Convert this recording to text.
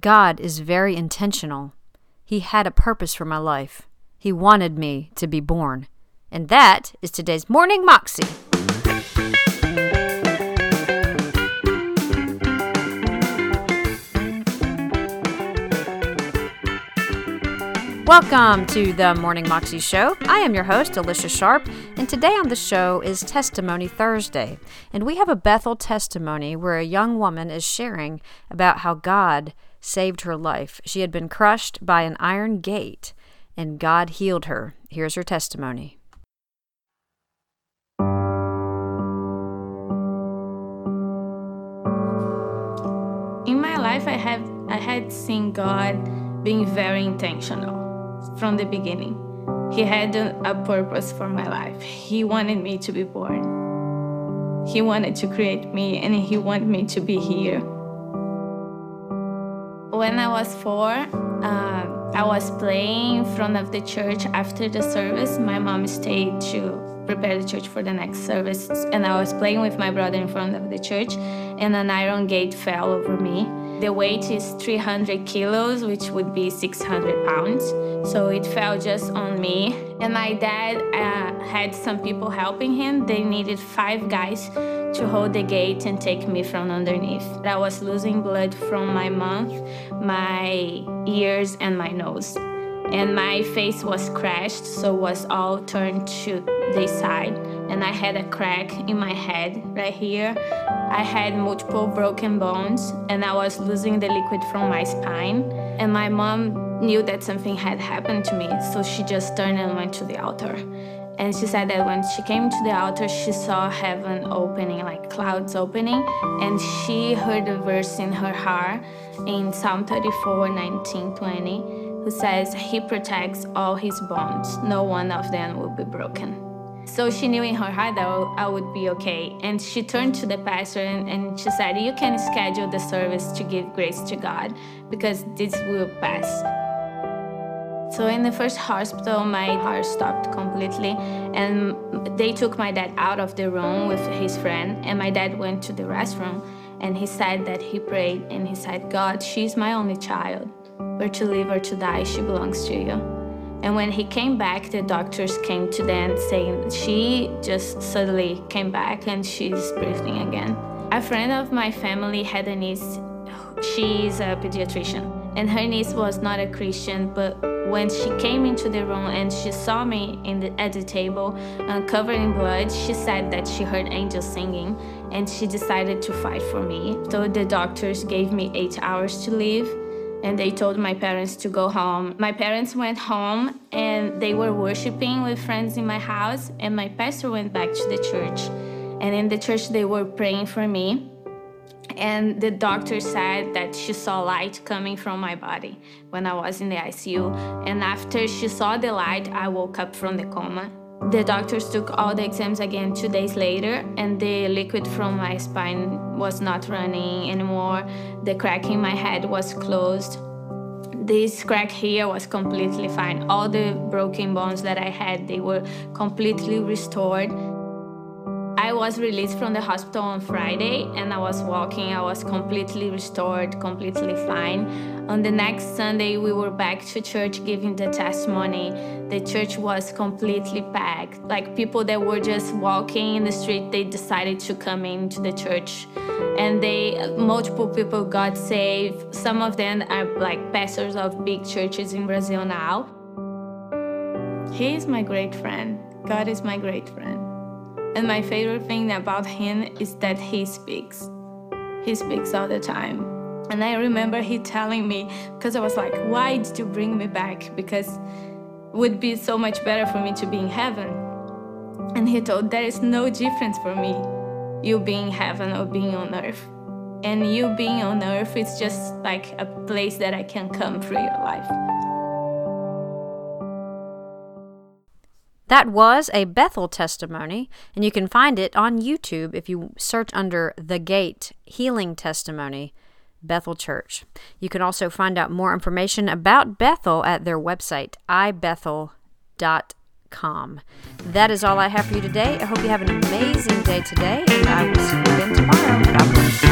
God is very intentional. He had a purpose for my life. He wanted me to be born. And that is today's Morning Moxie. Welcome to the Morning Moxie Show. I am your host, Alicia Sharp, and today on the show is Testimony Thursday. And we have a Bethel testimony where a young woman is sharing about how God saved her life. She had been crushed by an iron gate, and God healed her. Here's her testimony. In my life, I have I had seen God being very intentional from the beginning. He had a purpose for my life. He wanted me to be born. He wanted to create me and he wanted me to be here. When I was four, uh, I was playing in front of the church after the service. My mom stayed to prepare the church for the next service, and I was playing with my brother in front of the church, and an iron gate fell over me. The weight is 300 kilos, which would be 600 pounds. So it fell just on me. And my dad uh, had some people helping him. They needed five guys to hold the gate and take me from underneath. I was losing blood from my mouth, my ears, and my nose. And my face was crashed, so was all turned to the side. And I had a crack in my head right here. I had multiple broken bones, and I was losing the liquid from my spine. And my mom knew that something had happened to me, so she just turned and went to the altar. And she said that when she came to the altar, she saw heaven opening, like clouds opening, and she heard a verse in her heart in Psalm 34 19 20, who says, He protects all his bonds, no one of them will be broken. So she knew in her heart that I would be okay. And she turned to the pastor and, and she said, You can schedule the service to give grace to God because this will pass. So in the first hospital, my heart stopped completely, and they took my dad out of the room with his friend, and my dad went to the restroom, and he said that he prayed, and he said, God, she's my only child, or to live or to die, she belongs to you. And when he came back, the doctors came to them saying she just suddenly came back and she's breathing again. A friend of my family had a niece, she's a pediatrician, and her niece was not a Christian, but when she came into the room and she saw me the, at the table uh, covered in blood, she said that she heard angels singing and she decided to fight for me. So the doctors gave me eight hours to live and they told my parents to go home. My parents went home and they were worshiping with friends in my house, and my pastor went back to the church. And in the church, they were praying for me. And the doctor said that she saw light coming from my body when I was in the ICU. And after she saw the light, I woke up from the coma the doctors took all the exams again two days later, and the liquid from my spine was not running anymore. The crack in my head was closed. This crack here was completely fine. All the broken bones that I had, they were completely restored. I was released from the hospital on Friday and I was walking. I was completely restored, completely fine. On the next Sunday, we were back to church giving the testimony. The church was completely packed. Like people that were just walking in the street, they decided to come into the church. And they multiple people got saved. Some of them are like pastors of big churches in Brazil now. He is my great friend. God is my great friend. And my favorite thing about him is that he speaks. He speaks all the time. And I remember he telling me, because I was like, why did you bring me back? Because it would be so much better for me to be in heaven. And he told, there is no difference for me, you being in heaven or being on earth. And you being on earth is just like a place that I can come through your life. That was a Bethel testimony, and you can find it on YouTube if you search under The Gate Healing Testimony, Bethel Church. You can also find out more information about Bethel at their website, ibethel.com. That is all I have for you today. I hope you have an amazing day today, and I will see you again tomorrow. God bless.